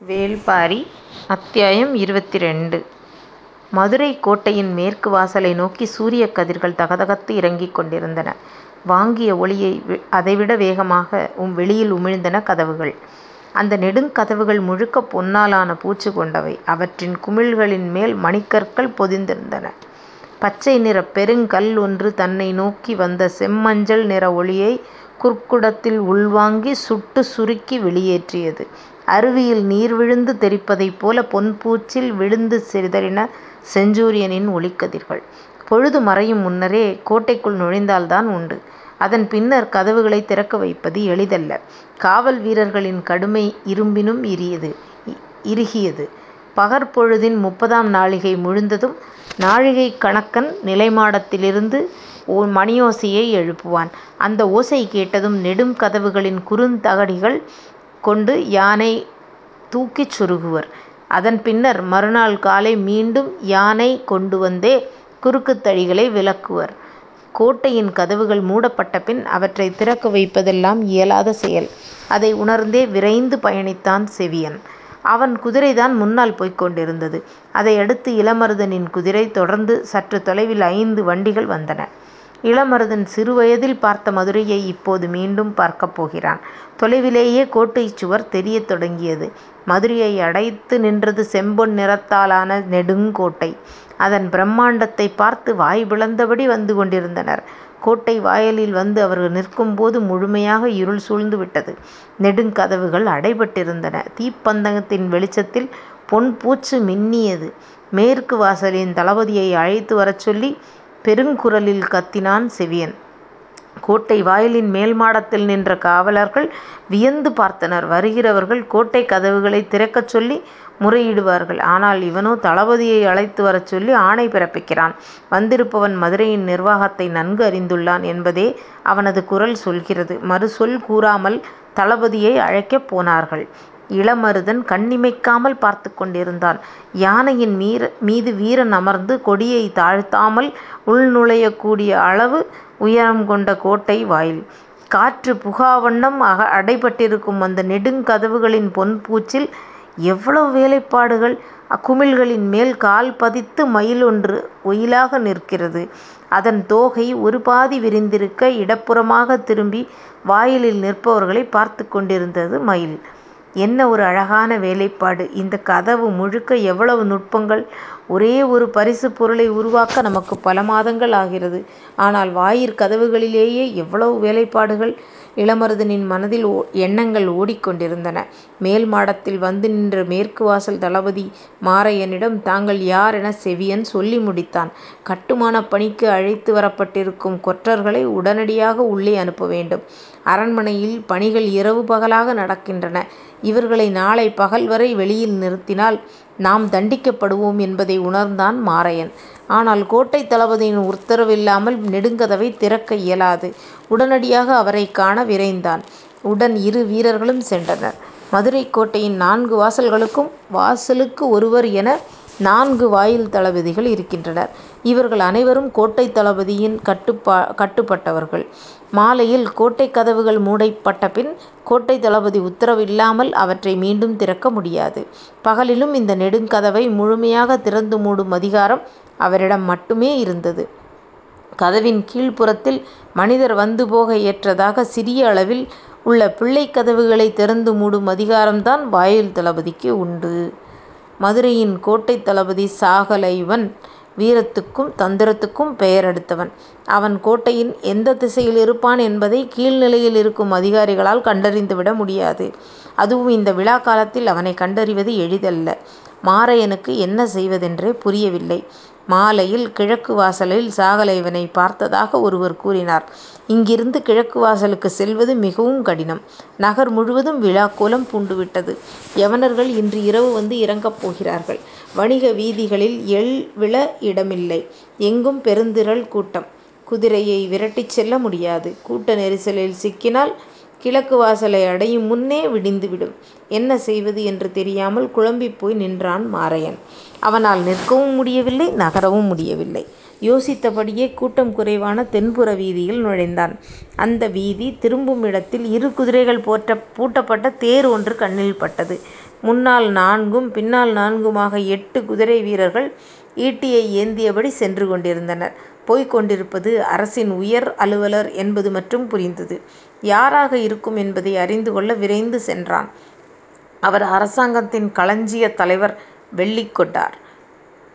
வேள்பாரி அத்தியாயம் இருபத்தி ரெண்டு மதுரை கோட்டையின் மேற்கு வாசலை நோக்கி சூரியக் கதிர்கள் தகதகத்து இறங்கிக் கொண்டிருந்தன. வாங்கிய ஒளியை அதைவிட வேகமாக வெளியில் உமிழ்ந்தன கதவுகள். அந்த நெடுங்கதவுகள் முழுக்கப் பொன்னாலான பூச்சு கொண்டவை. அவற்றின் குமிழ்களின் மேல் மணிக்கற்கள் பொதிந்திருந்தன. பச்சை நிறப் பெருங்கல் ஒன்று தன்னை நோக்கி வந்த செம்மஞ்சள் நிற ஒளியை குர்க்குடத்தில் உள்வாங்கிச் சுட்டுச் சுருக்கி வெளியேற்றியது. அருவியில் நீர் விழுந்து தெறிப்பதைப் போல பொன்பூச்சில் விழுந்து சிதறின செஞ்சூரியனின் ஒளிக்கதிர்கள். பொழுது மறையும் முன்னரே கோட்டைக்குள் நுழைந்தால்தான் உண்டு. அதன் பின்னர் கதவுகளைத் திறக்க வைப்பது எளிதல்ல. காவல் வீரர்களின் கடுமை இரும்பினும் இறுகியது. பகற்பொழுதின் முப்பதாம் நாழிகை முழுந்ததும் நாழிகைக் கணக்கன் நிலைமாடத்திலிருந்து மணியோசையை எழுப்புவான். அந்த ஓசை கேட்டதும் நெடும் கதவுகளின் குறுந்தகடிகள் கொண்டு யானை தூக்கிச் சொருகுவர். அதன் பின்னர் மறுநாள் காலை மீண்டும் யானை கொண்டு வந்தே குறுக்குத் தழிகளை விலக்குவர். கோட்டையின் கதவுகள் மூடப்பட்டபின் அவற்றைத் திறக்க வைப்பதெல்லாம் இயலாத செயல். அதை உணர்ந்தே விரைந்து பயணித்தான் செவியன். அவன் குதிரைதான் முன்னால் போய்க் கொண்டிருந்தது. அதையடுத்து இளமருதனின் குதிரை தொடர்ந்து சற்றுத் தொலைவில் ஐந்து வண்டிகள் வந்தன. இளமருதன் சிறுவயதில் பார்த்த மதுரையை இப்போது மீண்டும் பார்க்கப் போகிறான். தொலைவிலேயே கோட்டைச் சுவர் தெரியத் தொடங்கியது. மதுரையை அடைத்து நின்றது செம்பொன் நிறத்தாலான நெடுங் கோட்டை. அதன் பிரம்மாண்டத்தைப் பார்த்து வாய் பிளந்தபடி வந்து கொண்டிருந்தனர். கோட்டை வாயிலில் வந்து அவர்கள் நிற்கும்போது முழுமையாக இருள் சூழ்ந்து விட்டது. நெடுங் கதவுகள் அடைபட்டிருந்தன. தீப்பந்தகத்தின் வெளிச்சத்தில் பொன் பூச்சு மின்னியது. மேற்கு வாசலின் தளபதியை அழைத்து வரச் சொல்லி பெருங்குரலில் கத்தினான் செவியன். கோட்டை வாயிலின் மேல் மாடத்தில் நின்ற காவலர்கள் வியந்து பார்த்தனர். வருகிறவர்கள் கோட்டைக் கதவுகளைத் திறக்கச் சொல்லி முறையிடுவார்கள். ஆனால் இவனோ தளபதியை அழைத்து வரச் சொல்லி ஆணை பிறப்பிக்கிறான். வந்திருப்பவன் மதுரையின் நிர்வாகத்தை நன்கு அறிந்துள்ளான் என்பதே அவனது குரல் சொல்கிறது. மறுசொல் கூறாமல் தளபதியை அழைக்கப் போனார்கள். இளமருதன் கண்ணிமைக்காமல் பார்த்துக் கொண்டிருந்தான். யானையின் மீது வீரன் அமர்ந்து கொடியைத் தாழ்த்தாமல் உள்நுழையக்கூடிய கூடிய அளவு உயரம் கொண்ட கோட்டை வாயில். காற்று புகாவண்ணம் அடைபட்டிருக்கும் அந்த நெடுங் கதவுகளின் பொன் பூச்சில் எவ்வளவு வேலைப்பாடுகள். அக்குமிழ்களின் மேல் கால் பதித்து மயில் ஒன்று ஒயிலாக நிற்கிறது. அதன் தோகை ஒரு பாதி விரிந்திருக்க இடப்புறமாகத் திரும்பி வாயிலில் நிற்பவர்களைப் பார்த்துக் கொண்டிருந்தது மயில். என்ன ஒரு அழகான வேலைப்பாடு. இந்த கதவு முழுக்க எவ்வளவு நுட்பங்கள். ஒரே ஒரு பரிசு பொருளை உருவாக்க நமக்கு பல மாதங்கள் ஆகிறது. ஆனால் வாயிற் கதவுகளிலேயே எவ்வளவு வேலைப்பாடுகள். இளமருதனின் மனதில் எண்ணங்கள் ஓடிக்கொண்டிருந்தன மேல் மாடத்தில் வந்து நின்ற மேற்கு வாசல் தளபதி மாரையனிடம் தாங்கள் யார் எனச் செவியன் சொல்லி முடித்தான். கட்டுமானப் பணிக்கு அழைத்து வரப்பட்டிருக்கும் கொற்றர்களை உடனடியாக உள்ளே அனுப்ப வேண்டும். அரண்மனையில் பணிகள் இரவு பகலாக நடக்கின்றன. இவர்களை நாளை பகல் வரை வெளியில் நிறுத்தினால் நாம் தண்டிக்கப்படுவோம் என்பதை உணர்ந்தான் மாரையன். ஆனால் கோட்டைத் தளபதியின் உத்தரவில்லாமல் நெடுங்கதவைத் திறக்க இயலாது. உடனடியாக அவரைக் காண விரைந்தான். உடன் இரு வீரர்களும் சென்றனர். மதுரைக் கோட்டையின் நான்கு வாசல்களுக்கும் வாசலுக்கு ஒருவர் என நான்கு வாயில் தளபதிகள் இருக்கின்றனர். இவர்கள் அனைவரும் கோட்டைத் தளபதியின் கட்டுப்பட்டவர்கள். மாலையில் கோட்டைக் கதவுகள் மூடப்பட்டபின் கோட்டைத் தளபதி உத்தரவில்லாமல் அவற்றை மீண்டும் திறக்க முடியாது. பகலிலும் இந்த நெடுங்கதவை முழுமையாக முழுமையாகத் திறந்து மூடும் அதிகாரம் அவரிடம் மட்டுமே இருந்தது. கதவின் கீழ்ப்புறத்தில் மனிதர் வந்து போக ஏற்றதாக சிறிய அளவில் உள்ள பிள்ளைக் கதவுகளை திறந்து மூடும் அதிகாரம்தான் வாயில் தளபதிக்கு உண்டு. மதுரையின் கோட்டைத் தளபதி சாகலைவன் வீரத்துக்கும் தந்திரத்துக்கும் பெயரெடுத்தவன். அவன் கோட்டையின் எந்தத் திசையில் இருப்பான் என்பதை கீழ்நிலையில் இருக்கும் அதிகாரிகளால் கண்டறிந்துவிட முடியாது. அதுவும் இந்த விழா காலத்தில் அவனைக் கண்டறிவது எளிதல்ல. மாரையனுக்கு என்ன செய்வதென்றே புரியவில்லை. மாலையில் கிழக்கு வாசலில் சாகலைவனைப் பார்த்ததாக ஒருவர் கூறினார். இங்கிருந்து கிழக்கு வாசலுக்குச் செல்வது மிகவும் கடினம். நகர் முழுவதும் விழாக்கோலம் பூண்டுவிட்டது. யவனர்கள் இன்று இரவு வந்து இறங்கப் போகிறார்கள். வணிக வீதிகளில் எள் விழ இடமில்லை. எங்கும் பெருந்திரள் கூட்டம். குதிரையை விரட்டிச் செல்ல முடியாது. கூட்ட நெரிசலில் சிக்கினால் கிழக்கு வாசலை அடையும் முன்னே விடிந்துவிடும். என்ன செய்வது என்று தெரியாமல் குழம்பிப் போய் நின்றான் மாரையன். அவனால் நிற்கவும் முடியவில்லை நகரவும் முடியவில்லை. யோசித்தபடியே கூட்டம் குறைவான தென்புற வீதியில் நுழைந்தான். அந்த வீதி திரும்புமிடத்தில் இரு குதிரைகள் பூட்டப்பட்ட தேர் ஒன்று கண்ணில் பட்டது. முன்னால் நான்கும் பின்னால் நான்குமாக எட்டு குதிரை வீரர்கள் ஈட்டியை ஏந்தியபடி சென்று கொண்டிருந்தனர். போய்க் கொண்டிருப்பது அரசின் உயர் அலுவலர் என்பது மட்டும் புரிந்தது. யாராக இருக்கும் என்பதை அறிந்து கொள்ள விரைந்து சென்றான். அவர் அரசாங்கத்தின் களஞ்சியத் தலைவர் வெள்ளிக்கொண்டார்.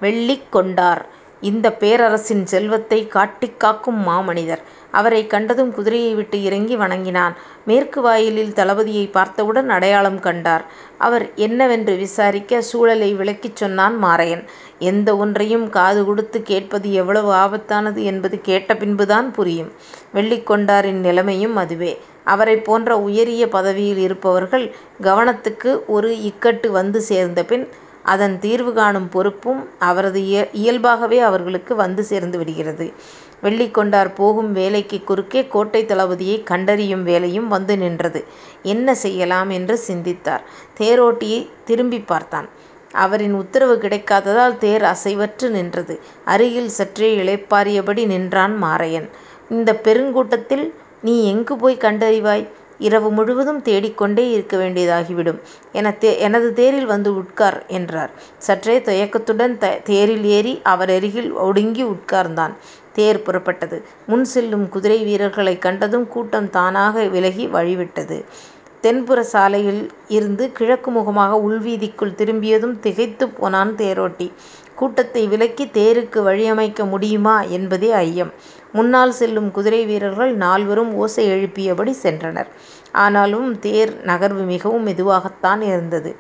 வெள்ளிக்கொண்டார் இந்தப் பேரரசின் செல்வத்தைக் காட்டிக் காக்கும் மாமனிதர். அவரைக் கண்டதும் குதிரையை விட்டு இறங்கி வணங்கினான். மேற்கு வாயிலில் தளபதியைப் பார்த்தவுடன் அடையாளம் கண்டார். அவர் என்னவென்று விசாரிக்க சூழலை விளக்கிச் சொன்னான் மாரையன். எந்த ஒன்றையும் காது கொடுத்துக் கேட்பது எவ்வளவு ஆபத்தானது என்பது கேட்ட பின்புதான் புரியும். வெள்ளிக்கொண்டாரின் நிலைமையும் அதுவே. அவரைப் போன்ற உயரிய பதவியில் இருப்பவர்கள் கவனத்துக்கு ஒரு இக்கட்டு வந்து சேர்ந்தபின் அதன் தீர்வு காணும் பொறுப்பும் அவரது இயல்பாகவே அவர்களுக்கு வந்து சேர்ந்து விடுகிறது. வெள்ளிக்கொண்டார் போகும் வேலைக்குக் குறுக்கே கோட்டைத் தளபதியைக் கண்டறியும் வேலையும் வந்து நின்றது. என்ன செய்யலாம் என்று சிந்தித்தார். தேரோட்டியைத் திரும்பிப் பார்த்தான். அவரின் உத்தரவு கிடைக்காததால் தேர் அசைவற்று நின்றது. அருகில் சற்றே இளைப்பாறியபடி நின்றான் மாரையன். இந்தப் பெருங்கூட்டத்தில் நீ எங்கு போய்க் கண்டறிவாய்? இரவு முழுவதும் தேடிக்கொண்டே இருக்க வேண்டியதாகிவிடும். எனது தேரில் வந்து உட்கார் என்றார். சற்றே தயக்கத்துடன் தேரில் ஏறி அவரருகில் ஒடுங்கி உட்கார்ந்தான். தேர் புறப்பட்டது. முன் செல்லும் குதிரை வீரர்களைக் கண்டதும் கூட்டம் தானாக விலகி வழிவிட்டது. தென்புற சாலையில் இருந்து கிழக்கு முகமாக உள்வீதிக்குள் திரும்பியதும் திகைத்துப் போனான் தேரோட்டி. கூட்டத்தை விலக்கி தேருக்கு வழியமைக்க முடியுமா என்பதே ஐயம். முன்னால் செல்லும் குதிரை வீரர்கள் நால்வரும் ஓசை எழுப்பியபடி சென்றனர். ஆனாலும் தேர் நகர்வு மிகவும் மெதுவாகத்தான் இருந்தது.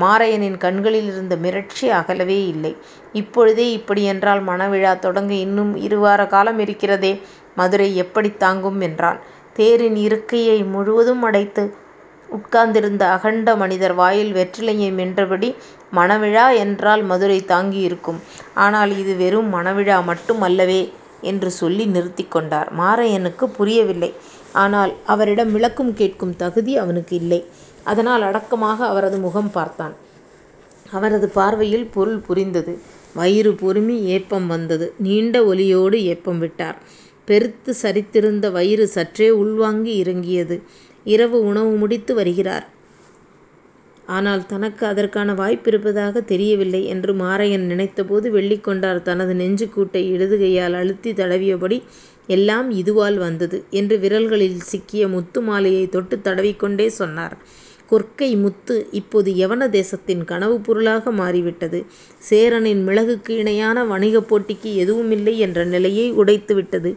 மாரையனின் கண்களில் இருந்த மிரட்சி அகலவே இல்லை. இப்பொழுதே இப்படியென்றால் மணவிழா தொடங்க இன்னும் இருவார காலம் இருக்கிறதே. மதுரை எப்படித் தாங்கும்? என்றான். தேரின் இருக்கையை முழுவதும் அடைத்து உட்கார்ந்திருந்த அகண்ட மனிதர் வாயில் வெற்றிலையை மென்றபடி மணவிழா என்றால் மதுரை தாங்கியிருக்கும். ஆனால் இது வெறும் மணவிழா மட்டும் அல்லவே என்று சொல்லி நிறுத்திக் கொண்டார். மாரையனுக்குப் புரியவில்லை. ஆனால் அவரிடம் விளக்கம் கேட்கும் தகுதி அவனுக்கு இல்லை. அதனால் அடக்கமாக அவரது முகம் பார்த்தான். அவரது பார்வையில் பொருள் புரிந்தது. வயிறு பொருமி ஏப்பம் வந்தது. நீண்ட ஒலியோடு ஏப்பம் விட்டார். பெருத்துச் சரித்திருந்த வயிறு சற்றே உள்வாங்கி இறங்கியது. இரவு உணவு முடித்து வருகிறார். ஆனால் தனக்கு அதற்கான வாய்ப்பிருப்பதாக தெரியவில்லை என்று மாரையன் நினைத்தபோது வெள்ளிக்கொண்டார் தனது நெஞ்சுக்கூட்டை கூட்டை இடது அழுத்தித் தடவியபடி எல்லாம் இதுவால் வந்தது என்று விரல்களில் சிக்கிய முத்து மாலையை தொட்டுத் தடவிக்கொண்டே சொன்னார். கொற்கை முத்து இப்போது யவன தேசத்தின் கனவுப் பொருளாக மாறிவிட்டது. சேரனின் மிளகுக்கு இணையான வணிகப் போட்டிக்கு எதுவுமில்லை என்ற நிலையை உடைத்துவிட்டது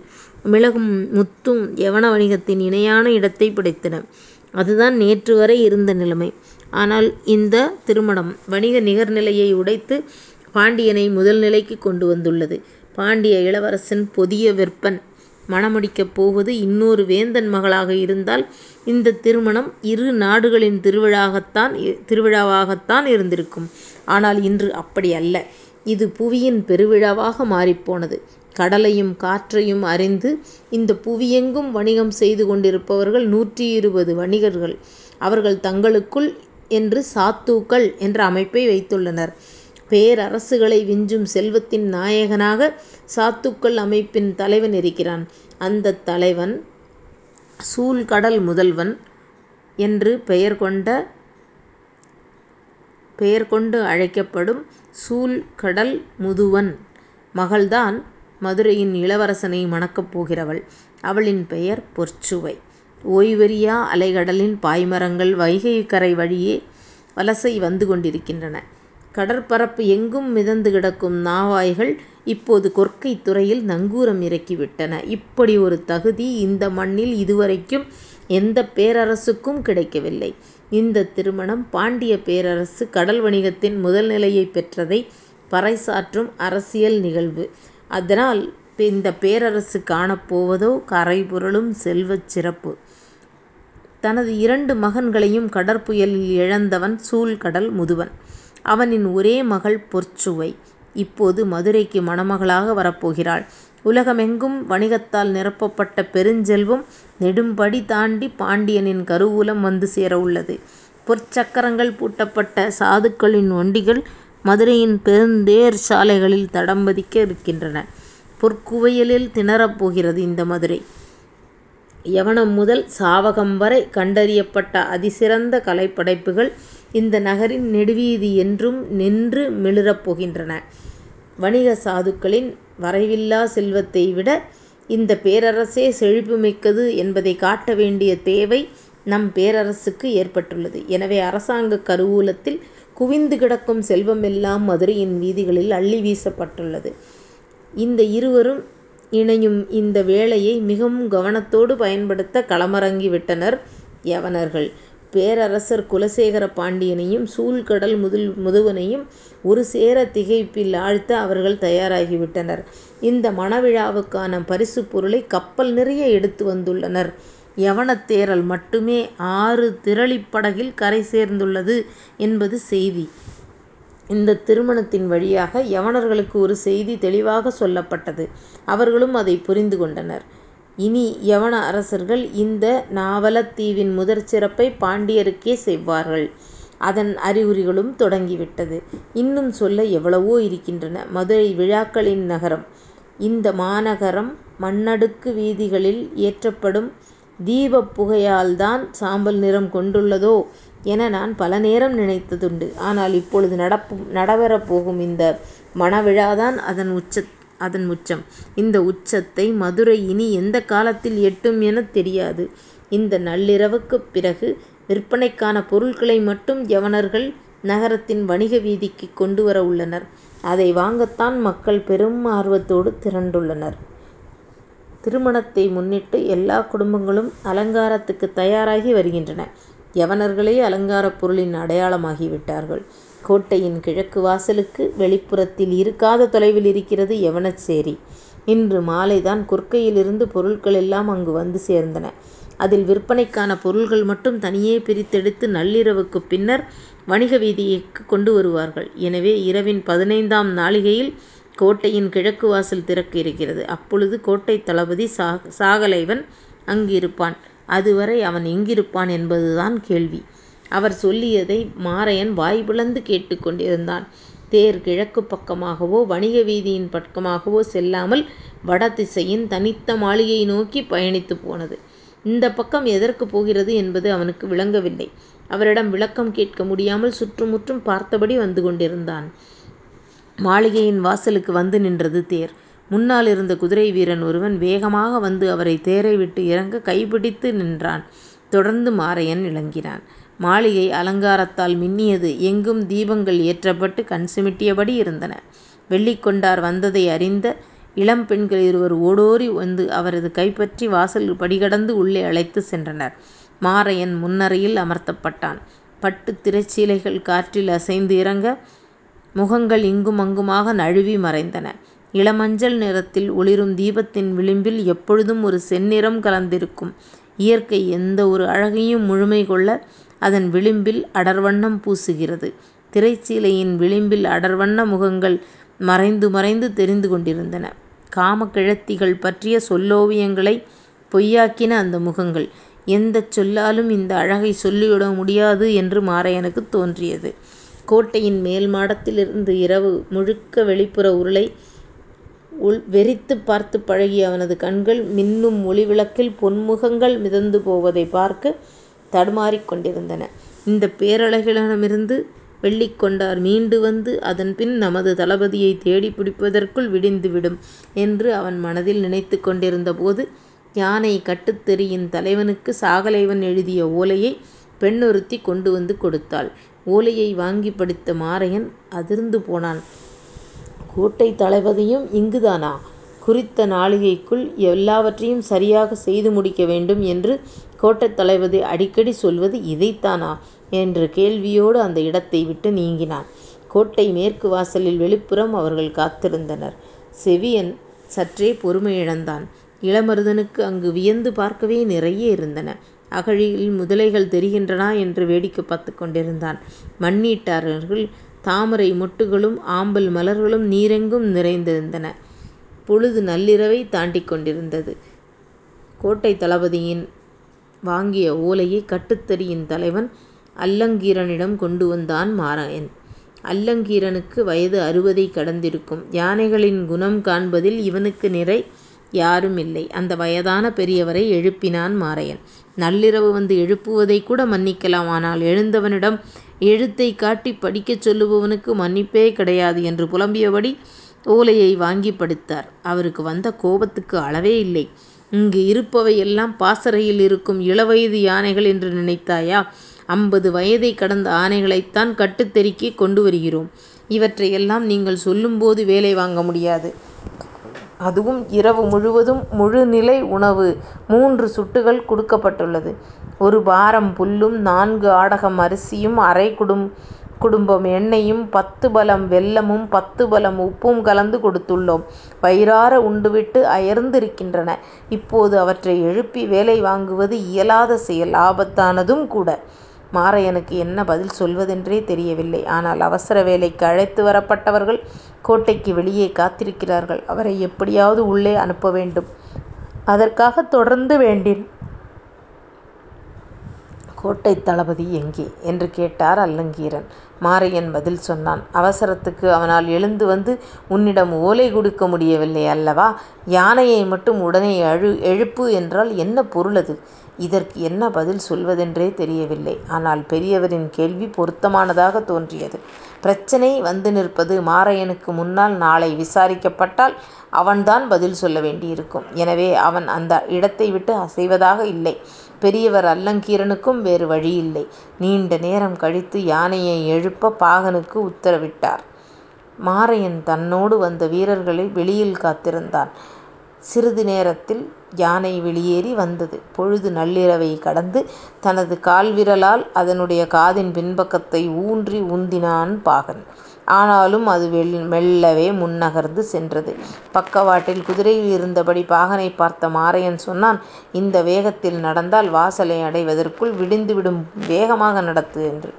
மிளகும் முத்தும் யவன வணிகத்தின் இணையான இடத்தைப் பிடித்தன. அதுதான் நேற்று வரை இருந்த நிலைமை. ஆனால் இந்தத் திருமணம் வணிக நிகர்நிலையை உடைத்து பாண்டியனை முதல் நிலைக்குக் கொண்டு வந்துள்ளது. பாண்டிய இளவரசன் பொதிய வெற்பன் மணமுடிக்கப் போவது இன்னொரு வேந்தன் மகளாக இருந்தால் இந்தத் திருமணம் இரு நாடுகளின் திருவிழாவாகத்தான் இருந்திருக்கும். ஆனால் இன்று அப்படி அல்ல. இது புவியின் பெருவிழாவாக மாறிப்போனது. கடலையும் காற்றையும் அறிந்து இந்த புவியெங்கும் வணிகம் செய்து கொண்டிருப்பவர்கள் நூற்றி இருபது வணிகர்கள். அவர்கள் தங்களுக்குள் என்று சாத்துக்கள் என்ற அமைப்பை வைத்துள்ளனர். பேரரசுகளை விஞ்சும் செல்வத்தின் நாயகனாக சாத்துக்கள் அமைப்பின் தலைவன் இருக்கிறான். அந்தத் தலைவன் சூழ்கடல் முதல்வன் என்று பெயர் கொண்டு அழைக்கப்படும் சூழ்கடல் முதுவன் மகள்தான் மதுரையின் இளவரசனை மணக்கப் போகிறவள். அவளின் பெயர் பொற்சுவை. ஓய்வறியா அலைகடலின் பாய்மரங்கள் வைகைக்கரை வழியே வலசை வந்து கொண்டிருக்கின்றன. கடற்பரப்பு எங்கும் மிதந்து கிடக்கும் நாவாய்கள் இப்போது கொற்கைத் துறையில் நங்கூரம் இறக்கி விட்டன. இப்படி ஒரு தகுதி இந்த மண்ணில் இதுவரைக்கும் எந்தப் பேரரசுக்கும் கிடைக்கவில்லை. இந்தத் திருமணம் பாண்டியப் பேரரசு கடல் வணிகத்தின் முதல் நிலையைப் பெற்றதைப் பறைசாற்றும் அரசியல் நிகழ்வு. அதனால் இந்த பேரரசு காணப்போவதோ கரைபுரளும் செல்வச் சிறப்பு. தனது இரண்டு மகன்களையும் கடற்புயலில் இழந்தவன் சூழ்கடல் முதுவன். அவனின் ஒரே மகள் பொற்சுவை இப்போது மதுரைக்கு மணமகளாக வரப்போகிறாள். உலகமெங்கும் வணிகத்தால் நிரப்பப்பட்ட பெருஞ்செல்வம் நெடும்படி தாண்டி பாண்டியனின் கருவூலம் வந்து சேரவுள்ளது. பொற்சக்கரங்கள் பூட்டப்பட்ட சாதுக்களின் ஒண்டிகள் மதுரையின் பெருந்தேர் சாலைகளில் தடம் பதிக்க இருக்கின்றன. பொற்குவியலில் திணறப் போகிறது இந்த மதுரை. யவனம் முதல் சாவகம் வரை கண்டறியப்பட்ட அதிசிறந்த கலைப்படைப்புகள் இந்த நகரின் நெடுவீதி என்றும் நின்று மிளிரப் போகின்றன. வணிக சாதுக்களின் வரைவில்லா செல்வத்தை விட இந்தப் பேரரசே செழிப்பு மிக்கது என்பதைக் காட்ட வேண்டிய தேவை நம் பேரரசுக்கு ஏற்பட்டுள்ளது. எனவே அரசாங்கக் கருவூலத்தில் குவிந்து கிடக்கும் செல்வமெல்லாம் மதுரையின் வீதிகளில் அள்ளி வீசப்பட்டுள்ளது. இந்த இருவரும் இணையும் இந்த வேளையை மிகவும் கவனத்தோடு பயன்படுத்த களமிறங்கி விட்டனர் யவனர்கள். பேரரசர் குலசேகர பாண்டியனையும் சூழ்கடல் முதுவனையும் ஒருசேரத் திகைப்பில் ஆழ்த்த அவர்கள் தயாராகி விட்டனர். இந்த மணவிழாவுக்கான பரிசுப் பொருளை கப்பல் நிறைய எடுத்து வந்துள்ளனர். யவனத்தேரல் மட்டுமே ஆறு திரளிப் படகில் கரை சேர்ந்துள்ளது என்பது செய்தி. இந்தத் திருமணத்தின் வழியாக யவனர்களுக்கு ஒரு செய்தி தெளிவாகச் சொல்லப்பட்டது. அவர்களும் அதைப் புரிந்து கொண்டனர். இனி யவன அரசர்கள் இந்த நாவலத் தீவின் முதற் சிறப்பைப் பாண்டியருக்கே செய்வார்கள். அதன் அறிகுறிகளும் தொடங்கிவிட்டது இன்னும் சொல்ல எவ்வளவோ இருக்கின்றன. மதுரை விழாக்களின் நகரம். இந்த மாநகரம் மண்ணடுக்கு வீதிகளில் ஏற்றப்படும் தீபப் புகையால்தான் சாம்பல் நிறம் கொண்டுள்ளதோ என நான் பல நேரம் நினைத்ததுண்டு. ஆனால் இப்பொழுது நடைபெறப் போகும் இந்த மணவிழாதான் அதன் உச்சம். இந்த உச்சத்தை மதுரை இனி எந்தக் காலத்தில் எட்டும் எனத் தெரியாது. இந்த நள்ளிரவுக்குப் பிறகு விற்பனைக்கான பொருட்களை மட்டும் யவனர்கள் நகரத்தின் வணிக வீதிக்குக் கொண்டு வர உள்ளனர். அதை வாங்கத்தான் மக்கள் பெரும் ஆர்வத்தோடு திரண்டுள்ளனர். திருமணத்தை முன்னிட்டு எல்லா குடும்பங்களும் அலங்காரத்துக்கு தயாராகி வருகின்றன. யவனர்களே அலங்காரப் பொருளின் அடையாளமாகி விட்டார்கள். கோட்டையின் கிழக்கு வாசலுக்கு வெளிப்புறத்தில் இருக்காத தொலைவில் இருக்கிறது யவனச்சேரி இன்று மாலைதான் கொற்கையிலிருந்து பொருட்கள் எல்லாம் அங்கு வந்து சேர்ந்தன. அதில் விற்பனைக்கான பொருள்கள் மட்டும் தனியே பிரித்தெடுத்து நள்ளிரவுக்குப் பின்னர் வணிக வீதிக்குக் கொண்டு வருவார்கள். எனவே இரவின் பதினைந்தாம் நாழிகையில் கோட்டையின் கிழக்கு வாசல் திறக்க இருக்கிறது. அப்பொழுது கோட்டைத் தளபதி சாகலைவன் அங்கிருப்பான் அதுவரை அவன் எங்கிருப்பான் என்பதுதான் கேள்வி. அவர் சொல்லியதை மாரையன் வாய் பிளந்து கேட்டுக் கொண்டிருந்தான். தேர் கிழக்குப் பக்கமாகவோ வணிக வீதியின் பக்கமாகவோ செல்லாமல் வடதிசையின் தனித்த மாளிகையை நோக்கிப் பயணித்துப் போனது. இந்தப் பக்கம் எதற்குப் போகிறது என்பது அவனுக்கு விளங்கவில்லை. அவரிடம் விளக்கம் கேட்க முடியாமல் சுற்றும் முற்றும் பார்த்தபடி வந்து கொண்டிருந்தான். மாளிகையின் வாசலுக்கு வந்து நின்றது தேர். முன்னால் இருந்த குதிரை வீரன் ஒருவன் வேகமாக வந்து அவரை தேரை விட்டு இறங்க கைபிடித்து நின்றான். தொடர்ந்து மாரையன் இறங்கினான். மாளிகை அலங்காரத்தால் மின்னியது. எங்கும் தீபங்கள் ஏற்றப்பட்டு கண் சிமிட்டியபடி இருந்தன. வெள்ளிக்கொண்டார் வந்ததை அறிந்த இளம் பெண்கள் இருவர் ஓடோடி வந்து அவரது கைபற்றி வாசல் படிகடந்து உள்ளே அழைத்துச் சென்றனர். மாரையன் முன்னறையில் அமர்த்தப்பட்டான். பட்டுத் திரைச்சீலைகள் காற்றில் அசைந்து இறங்க, முகங்கள் இங்கும் அங்குமாக நழுவி மறைந்தன. இளமஞ்சள் நிறத்தில் ஒளிரும் தீபத்தின் விளிம்பில் எப்பொழுதும் ஒரு செந்நிறம் கலந்திருக்கும். இயற்கை எந்த ஒரு அழகையும் முழுமை கொள்ள அதன் விளிம்பில் அடர்வண்ணம் பூசுகிறது. திரைச்சீலையின் விளிம்பில் அடர்வண்ண முகங்கள் மறைந்து மறைந்து தெரிந்து கொண்டிருந்தன. காமக்கிழத்திகள் பற்றிய சொல்லோவியங்களைப் பொய்யாக்கின அந்த முகங்கள். எந்தச் சொல்லாலும் இந்த அழகைச் சொல்லிவிட முடியாது என்று மாரையனுக்குத் தோன்றியது. கோட்டையின் மேல் மாடத்திலிருந்து இரவு முழுக்க வெளிப்புற உருளை வெறித்துப் பார்த்துப் பழகிய அவனது கண்கள் மின்னும் ஒளிவிளக்கில் பொன்முகங்கள் மிதந்து போவதைப் பார்க்கத் தடுமாறிக் கொண்டிருந்தன. இந்தப் வெள்ளிக்கொண்டார் மீண்டு வந்து அதன்பின் நமது தளபதியைத் தேடிப் பிடிப்பதற்குள் விடிந்துவிடும் என்று அவன் மனதில் நினைத்துக் கொண்டிருந்தபோது யானை கட்டுத்தெறியின் தலைவனுக்கு சாகலைவன் எழுதிய ஓலையை பெண்ணொருத்தி கொண்டு வந்து கொடுத்தாள். ஓலையை வாங்கிப் படித்த மாரையன் அதிர்ந்து போனான். கோட்டைத் தளபதியும் இங்குதானா? குறித்த நாழிகைக்குள் எல்லாவற்றையும் சரியாகச் செய்து முடிக்க வேண்டும் என்று கோட்டைத் தளபதி அடிக்கடி சொல்வது இதைத்தானா? என்ற கேள்வியோடு அந்த இடத்தை விட்டு நீங்கினான். கோட்டை மேற்கு வாசலில் வெளிப்புறம் அவர்கள் காத்திருந்தனர். செவியன் சற்றே பொறுமையிழந்தான். இளமருதனுக்கு அங்கு வியந்து பார்க்கவே நிறைய இருந்தன. அகழியில் முதலைகள் தெரிகின்றனா என்று வேடிக்கை பார்த்துக் கொண்டிருந்தான். மண்ணீட்டாரர்கள் தாமரை மொட்டுகளும் ஆம்பல் மலர்களும் நீரெங்கும் நிறைந்திருந்தன. பொழுது நள்ளிரவைத் தாண்டிக் கொண்டிருந்தது. கோட்டைத் தளபதியின் வாங்கிய ஓலையை கட்டுத்தறியின் தலைவன் அல்லங்கீரனிடம் கொண்டு வந்தான் மாராயன் அல்லங்கீரனுக்கு வயது அறுபதைக் கடந்திருக்கும். யானைகளின் குணம் காண்பதில் இவனுக்கு நிறை யாருமில்லை. அந்த வயதான பெரியவரை எழுப்பினான் மாரையன். நள்ளிரவு வந்து எழுப்புவதைக்கூட மன்னிக்கலாம். ஆனால் எழுந்தவனிடம் எழுத்தைக் காட்டிப் படிக்கச் சொல்லுபவனுக்கு மன்னிப்பே கிடையாது என்று புலம்பியபடி ஓலையை வாங்கிப் படித்தார். அவருக்கு வந்த கோபத்துக்கு அளவே இல்லை. இங்கு இருப்பவை எல்லாம் பாசறையில் இருக்கும் இளவயது யானைகள் என்று நினைத்தாயா? ஐம்பது வயதைக் கடந்த ஆனைகளைத்தான் கட்டுத்தெருக்கி கொண்டு வருகிறோம். இவற்றையெல்லாம் நீங்கள் சொல்லும்போது வேலை வாங்க முடியாது. அதுவும் இரவு முழுவதும் முழுநிலை உணவு மூன்று சுட்டுகள் கொடுக்கப்பட்டுள்ளது ஒரு பாரம் புல்லும் நான்கு ஆடகம் அரிசியும் அரை குடும்பம் எண்ணெயும் பத்து பலம் வெல்லமும் பத்து பலம் உப்பும் கலந்து கொடுத்துள்ளோம். வயிறார உண்டுவிட்டு அயர்ந்திருக்கின்றன. இப்போது அவற்றை எழுப்பி வேலை வாங்குவது இயலாத செயல். ஆபத்தானதும் கூட. மாரையனுக்கு என்ன பதில் சொல்வதென்றே தெரியவில்லை. ஆனால் அவசர வேலைக்கு அழைத்து வரப்பட்டவர்கள் கோட்டைக்கு வெளியே காத்திருக்கிறார்கள். அவரை எப்படியாவது உள்ளே அனுப்ப வேண்டும். அதற்காகத் தொடர்ந்து வேண்டின் கோட்டைத் தளபதி எங்கே? என்று கேட்டார் அல்லங்கீரன். மாரையன் பதில் சொன்னான். அவசரத்துக்கு அவனால் எழுந்து வந்து உன்னிடம் ஓலை கொடுக்க முடியவில்லை அல்லவா? யானையை மட்டும் உடனே அழு எழுப்பு என்றால் என்ன பொருள் அது இதற்கு என்ன பதில் சொல்வதென்றே தெரியவில்லை. ஆனால் பெரியவரின் கேள்வி பொருத்தமானதாக தோன்றியது. பிரச்சினை வந்து நிற்பது மாரையனுக்கு முன்னால் நாளை விசாரிக்கப்பட்டால் அவன்தான் பதில் சொல்ல வேண்டியிருக்கும். எனவே அவன் அந்த இடத்தை விட்டு அசைவதாக இல்லை. பெரியவர் அல்லங்கீரனுக்கும் வேறு வழியில்லை. நீண்ட நேரம் கழித்து யானையை எழுப்ப பாகனுக்கு உத்தரவிட்டார். மாரையன் தன்னோடு வந்த வீரர்களை வெளியில் காத்திருந்தான். சிறிது நேரத்தில் யானை வெளியேறி வந்தது. பொழுது நள்ளிரவைக் கடந்து தனது கால்விரலால் அதனுடைய காதின் பின்பக்கத்தை ஊன்றி உந்தினான் பாகன். ஆனாலும் அது மெல்லவே முன்னகர்ந்து சென்றது. பக்கவாட்டில் குதிரையில் இருந்தபடி பாகனைப் பார்த்த மாரையன் சொன்னான் இந்த வேகத்தில் நடந்தால் வாசலை அடைவதற்குள் விடிந்துவிடும் வேகமாக நடத்து என்று.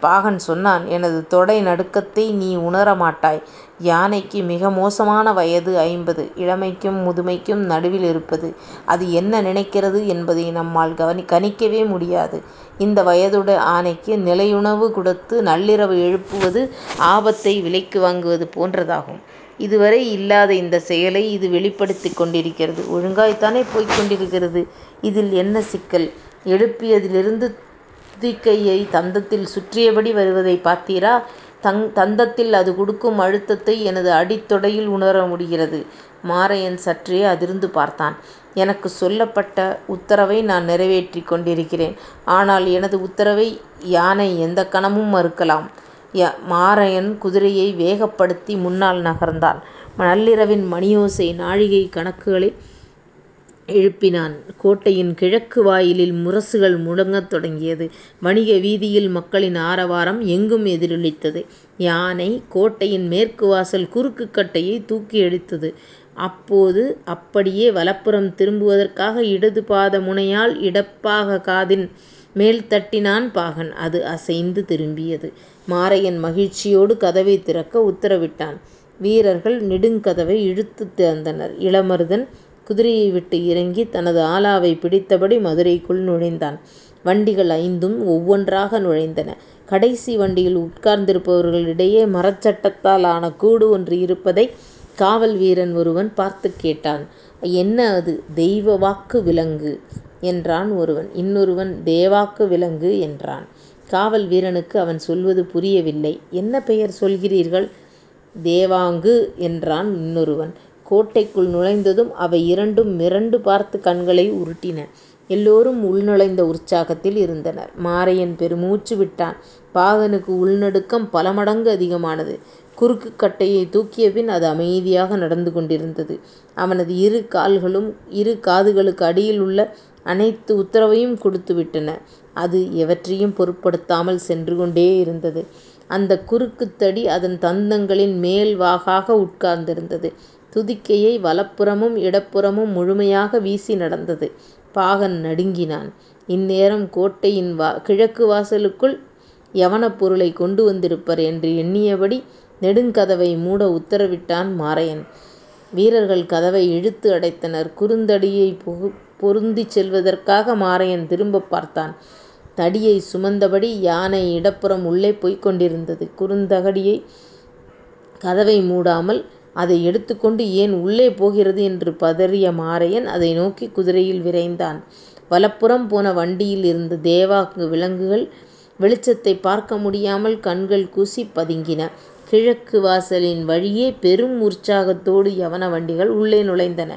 பாகன் சொன்னான் எனது தொடை நடுக்கத்தை நீ உணரமாட்டாய். யானைக்கு மிக மோசமான வயது ஐம்பது. இளமைக்கும் முதுமைக்கும் நடுவில் இருப்பது. அது என்ன நினைக்கிறது என்பதை நம்மால் கணிக்கவே முடியாது. இந்த வயதுடைய ஆனைக்கு நிலையுணவு கொடுத்து நள்ளிரவு எழுப்புவது ஆபத்தை விலைக்கு வாங்குவது போன்றதாகும். இதுவரை இல்லாத இந்தச் செயலை இது வெளிப்படுத்திக் கொண்டிருக்கிறது. ஒழுங்காய்த்தானே போய்க் கொண்டிருக்கிறது. இதில் என்ன சிக்கல்? எழுப்பியதிலிருந்து துதிக்கையை தந்தத்தில் சுற்றியபடி வருவதைப் பார்த்தீரா? தந்தத்தில் அது கொடுக்கும் அழுத்தத்தை எனது அடித்தொடையில் உணர முடிகிறது. மாரையன் சற்றே அதிர்ந்து பார்த்தான். எனக்குச் சொல்லப்பட்ட உத்தரவை நான் நிறைவேற்றிக் கொண்டிருக்கிறேன். ஆனால் எனது உத்தரவை யானை எந்தக் கணமும் மறுக்கலாம். மாரையன் குதிரையை வேகப்படுத்தி முன்னால் நகர்ந்தான். நள்ளிரவின் மணியோசை நாழிகை கணக்குகளை எழுப்பினான். கோட்டையின் கிழக்கு வாயிலில் முரசுகள் முழங்கத் தொடங்கியது. வணிக வீதியில் மக்களின் ஆரவாரம் எங்கும் எதிரொலித்தது. யானை கோட்டையின் மேற்கு வாசல் குறுக்குக் கட்டையைத் தூக்கி எடுத்தது. அப்போது அப்படியே வலப்புறம் திரும்புவதற்காக இடது பாத முனையால் இடப்பாக காதின் மேல் தட்டினான் பாகன். அது அசைந்து திரும்பியது. மாரையன் மகிழ்ச்சியோடு கதவைத் திறக்க உத்தரவிட்டான். வீரர்கள் நெடுங்கதவை இழுத்துத் திறந்தனர். இளமருதன் குதிரையை விட்டு இறங்கி தனது ஆலாவைப் பிடித்தபடி மதுரைக்குள் நுழைந்தான். வண்டிகள் ஐந்தும் ஒவ்வொன்றாக நுழைந்தன. கடைசி வண்டியில் உட்கார்ந்திருப்பவர்களிடையே மரச்சட்டத்தால் ஆன கூடு ஒன்று இருப்பதைக் காவல் வீரன் ஒருவன் பார்த்துக் கேட்டான். என்ன அது? தெய்வ வாக்கு விலங்கு என்றான் ஒருவன். இன்னொருவன் தேவாக்கு விலங்கு என்றான். காவல் வீரனுக்கு அவன் சொல்வது புரியவில்லை. என்ன பெயர் சொல்கிறீர்கள்? தேவாங்கு என்றான் இன்னொருவன். கோட்டைக்குள் நுழைந்ததும் அவை இரண்டும் மிரண்டு பார்த்து கண்களை உருட்டின. எல்லோரும் உள்நுழைந்த உற்சாகத்தில் இருந்தனர். மாரையன் பெருமூச்சு விட்டான். பாகனுக்கு உள்நடுக்கம் பல மடங்கு அதிகமானது. குறுக்குக் கட்டையைத் தூக்கியபின் அது அமைதியாக நடந்து கொண்டிருந்தது. அவனது இரு கால்களும் இரு காதுகளுக்கு அடியில் உள்ள அனைத்து உத்தரவையும் கொடுத்துவிட்டன. அது எவற்றையும் பொருட்படுத்தாமல் சென்று கொண்டேயிருந்தது. அந்தக் குறுக்குத் தடி அதன் தந்தங்களின் மேல் வாகாக உட்கார்ந்திருந்தது. துதிக்கையை வலப்புறமும் இடப்புறமும் முழுமையாக வீசி நடந்தது. பாகன் நடுங்கினான். இந்நேரம் கோட்டையின் கிழக்கு வாசலுக்குள் யவனப் பொருளைக் கொண்டு வந்திருப்பர் என்று எண்ணியபடி நெடுங்கதவை மூட உத்தரவிட்டான் மாரையன். வீரர்கள் கதவை இழுத்து அடைத்தனர். குறுந்தடியைப் பொருந்திச் செல்வதற்காக மாரையன் திரும்பப் பார்த்தான். தடியைச் சுமந்தபடி யானை இடப்புறம் உள்ளே போய்க் கொண்டிருந்தது. குறுந்தடியை கதவை மூடாமல் அதை எடுத்துக்கொண்டு ஏன் உள்ளே போகிறது என்று பதறிய மாரையன் அதை நோக்கி குதிரையில் விரைந்தான். வலப்புறம் போன வண்டியில் இருந்த தேவாங்கு விலங்குகள் வெளிச்சத்தைப் பார்க்க முடியாமல் கண்கள் கூசிப் பதுங்கின. கிழக்கு வாசலின் வழியே பெரும் உற்சாகத்தோடு யவன வண்டிகள் உள்ளே நுழைந்தன.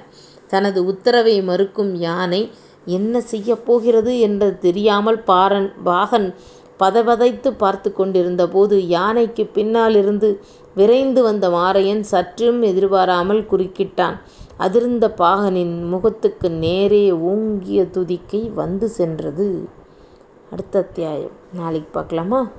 தனது உத்தரவை மறுக்கும் யானை என்ன செய்யப் போகிறது என்று தெரியாமல் பாகன் பதைபதைத்துப் பார்த்துக் கொண்டிருந்தபோது யானைக்குப் பின்னாலிருந்து விரைந்து வந்த மாரையன் சற்றும் எதிர்பாராமல் குறுக்கிட்டான். அதிர்ந்த பாகனின் முகத்துக்கு நேரே ஓங்கிய துதிக்கை வந்து சென்றது. அடுத்த அத்தியாயம் நாளைக்கு பார்க்கலாமா?